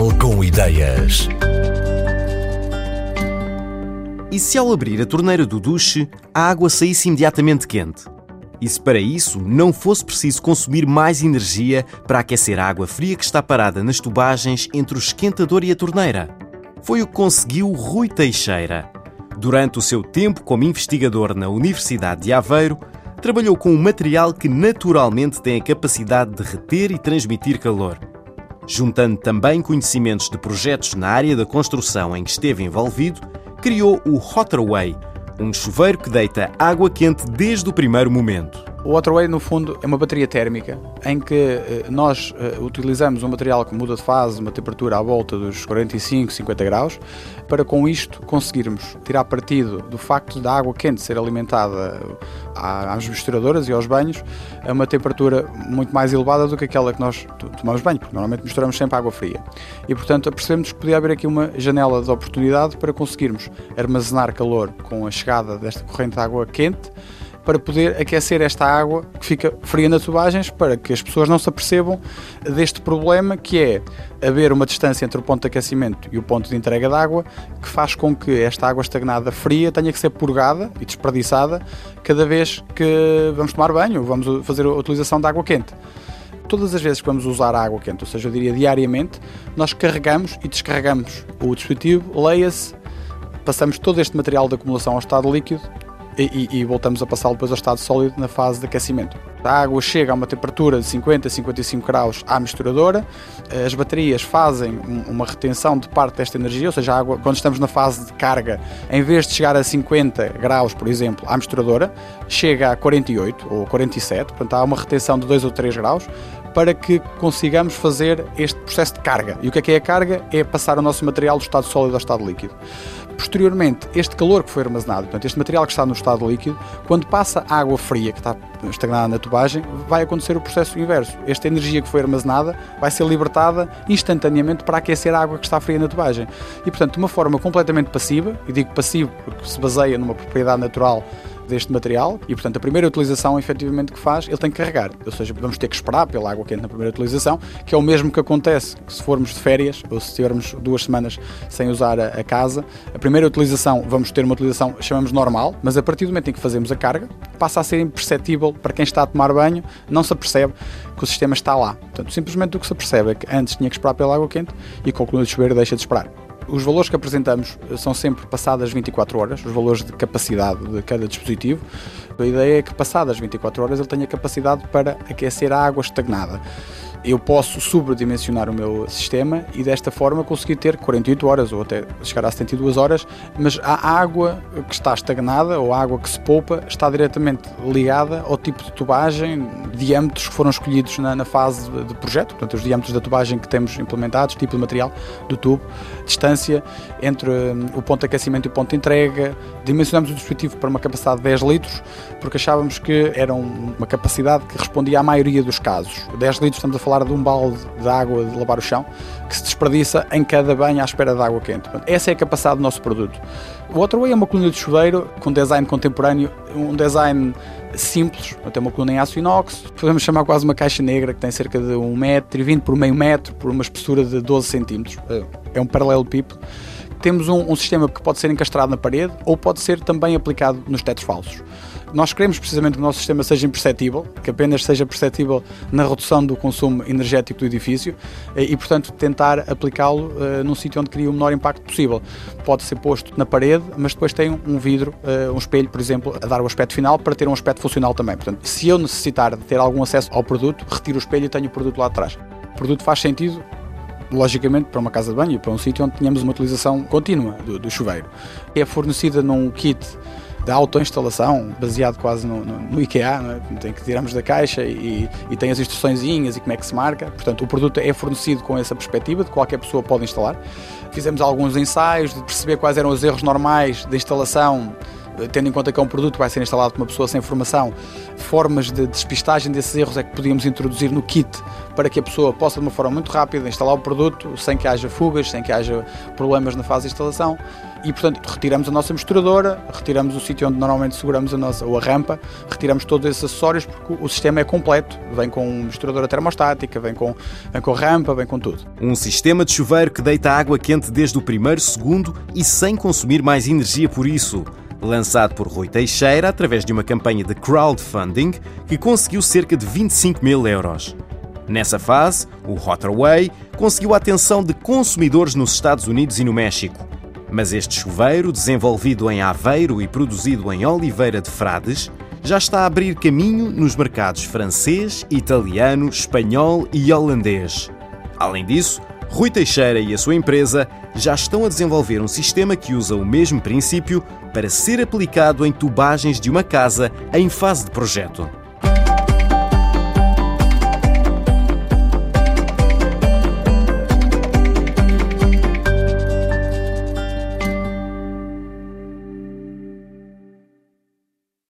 Portugal com ideias. E se ao abrir a torneira do duche, a água saísse imediatamente quente? E se para isso não fosse preciso consumir mais energia para aquecer a água fria que está parada nas tubagens entre o esquentador e a torneira? Foi o que conseguiu Rui Teixeira. Durante o seu tempo como investigador na Universidade de Aveiro, trabalhou com um material que naturalmente tem a capacidade de reter e transmitir calor. Juntando também conhecimentos de projetos na área da construção em que esteve envolvido, criou o Hotterway, um chuveiro que deita água quente desde o primeiro momento. O Waterway, no fundo, é uma bateria térmica em que eh, nós eh, utilizamos um material que muda de fase, uma temperatura à volta dos 45, 50 graus, para com isto conseguirmos tirar partido do facto da água quente ser alimentada às misturadoras e aos banhos a uma temperatura muito mais elevada do que aquela que nós tomamos banho, porque normalmente misturamos sempre água fria. E, portanto, percebemos que podia haver aqui uma janela de oportunidade para conseguirmos armazenar calor com a chegada desta corrente de água quente para poder aquecer esta água que fica fria nas tubagens para que as pessoas não se apercebam deste problema que é haver uma distância entre o ponto de aquecimento e o ponto de entrega de água que faz com que esta água estagnada fria tenha que ser purgada e desperdiçada cada vez que vamos tomar banho, vamos fazer a utilização de água quente. Todas as vezes que vamos usar água quente, ou seja, eu diria diariamente, nós carregamos e descarregamos o dispositivo, leia-se, passamos todo este material de acumulação ao estado líquido e, e, voltamos a passá-lo depois ao estado sólido na fase de aquecimento. A água chega a uma temperatura de 50 a 55 graus à misturadora, as baterias fazem uma retenção de parte desta energia, ou seja, a água, quando estamos na fase de carga, em vez de chegar a 50 graus, por exemplo, à misturadora, chega a 48 ou 47, portanto há uma retenção de 2 ou 3 graus, para que consigamos fazer este processo de carga. E o que é que é a carga? É passar o nosso material do estado sólido ao estado líquido. Posteriormente, este calor que foi armazenado, portanto, este material que está no estado líquido, quando passa água fria que está estagnada na tubagem, vai acontecer o processo inverso. Esta energia que foi armazenada vai ser libertada instantaneamente para aquecer a água que está fria na tubagem. E, portanto, de uma forma completamente passiva, e digo passivo porque se baseia numa propriedade natural deste material e, portanto, a primeira utilização efetivamente que faz, ele tem que carregar. Ou seja, vamos ter que esperar pela água quente na primeira utilização, que é o mesmo que acontece se formos de férias ou se tivermos duas semanas sem usar a, a casa. A primeira utilização, vamos ter uma utilização, chamamos normal, mas a partir do momento em que fazemos a carga, passa a ser imperceptível para quem está a tomar banho, não se apercebe que o sistema está lá. Portanto, simplesmente o que se apercebe é que antes tinha que esperar pela água quente e com o de chuveiro deixa de esperar. Os valores que apresentamos são sempre passadas 24 horas, os valores de capacidade de cada dispositivo. A ideia é que passadas 24 horas ele tenha capacidade para aquecer a água estagnada eu posso sobredimensionar o meu sistema e desta forma conseguir ter 48 horas ou até chegar a 72 horas, mas a água que está estagnada ou a água que se poupa está diretamente ligada ao tipo de tubagem, diâmetros que foram escolhidos na, na fase de projeto, portanto os diâmetros da tubagem que temos implementados, tipo de material do tubo, distância entre hum, o ponto de aquecimento e o ponto de entrega, dimensionamos o dispositivo para uma capacidade de 10 litros, porque achávamos que era uma capacidade que respondia à maioria dos casos. 10 litros estamos a falar falar de um balde de água de lavar o chão que se desperdiça em cada banho à espera de água quente. Essa é a capacidade do nosso produto. O Waterway é uma coluna de chuveiro com design contemporâneo, um design simples, tem uma coluna em aço inox, podemos chamar quase uma caixa negra que tem cerca de 1 metro e 20 por meio metro, por uma espessura de 12 centímetros. É um paralelo pipo temos um, um, sistema que pode ser encastrado na parede ou pode ser também aplicado nos tetos falsos. Nós queremos precisamente que o nosso sistema seja imperceptível, que apenas seja perceptível na redução do consumo energético do edifício eh, e, portanto, tentar aplicá-lo uh, num sítio onde cria o menor impacto possível. Pode ser posto na parede, mas depois tem um vidro, uh, um espelho, por exemplo, a dar o aspecto final para ter um aspecto funcional também. Portanto, se eu necessitar de ter algum acesso ao produto, retiro o espelho e tenho o produto lá atrás. O produto faz sentido logicamente para uma casa de banho, para um sítio onde tenhamos uma utilização contínua do, do chuveiro. É fornecida num kit de autoinstalação, baseado quase no, no, no IKEA, é? tem que tiramos da caixa e, e, tem as instruçõezinhas e como é que se marca. Portanto, o produto é fornecido com essa perspectiva de que qualquer pessoa pode instalar. Fizemos alguns ensaios de perceber quais eram os erros normais de instalação tendo em conta que é um produto que vai ser instalado por uma pessoa sem formação, formas de despistagem desses erros é que podíamos introduzir no kit para que a pessoa possa, de uma forma muito rápida, instalar o produto sem que haja fugas, sem que haja problemas na fase de instalação. e, portanto, retiramos a nossa misturadora, retiramos o sítio onde normalmente seguramos a nossa, ou a rampa, retiramos todos esses acessórios porque o sistema é completo. Vem com misturadora termostática, vem com, vem com rampa, vem com tudo. Um sistema de chuveiro que deita água quente desde o primeiro segundo e sem consumir mais energia por isso. Lançado por Rui Teixeira através de uma campanha de crowdfunding que conseguiu cerca de 25 mil euros. Nessa fase, o Waterway conseguiu a atenção de consumidores nos Estados Unidos e no México. Mas este chuveiro, desenvolvido em Aveiro e produzido em Oliveira de Frades, já está a abrir caminho nos mercados francês, italiano, espanhol e holandês. Além disso, Rui Teixeira e a sua empresa já estão a desenvolver um sistema que usa o mesmo princípio para ser aplicado em tubagens de uma casa em fase de projeto.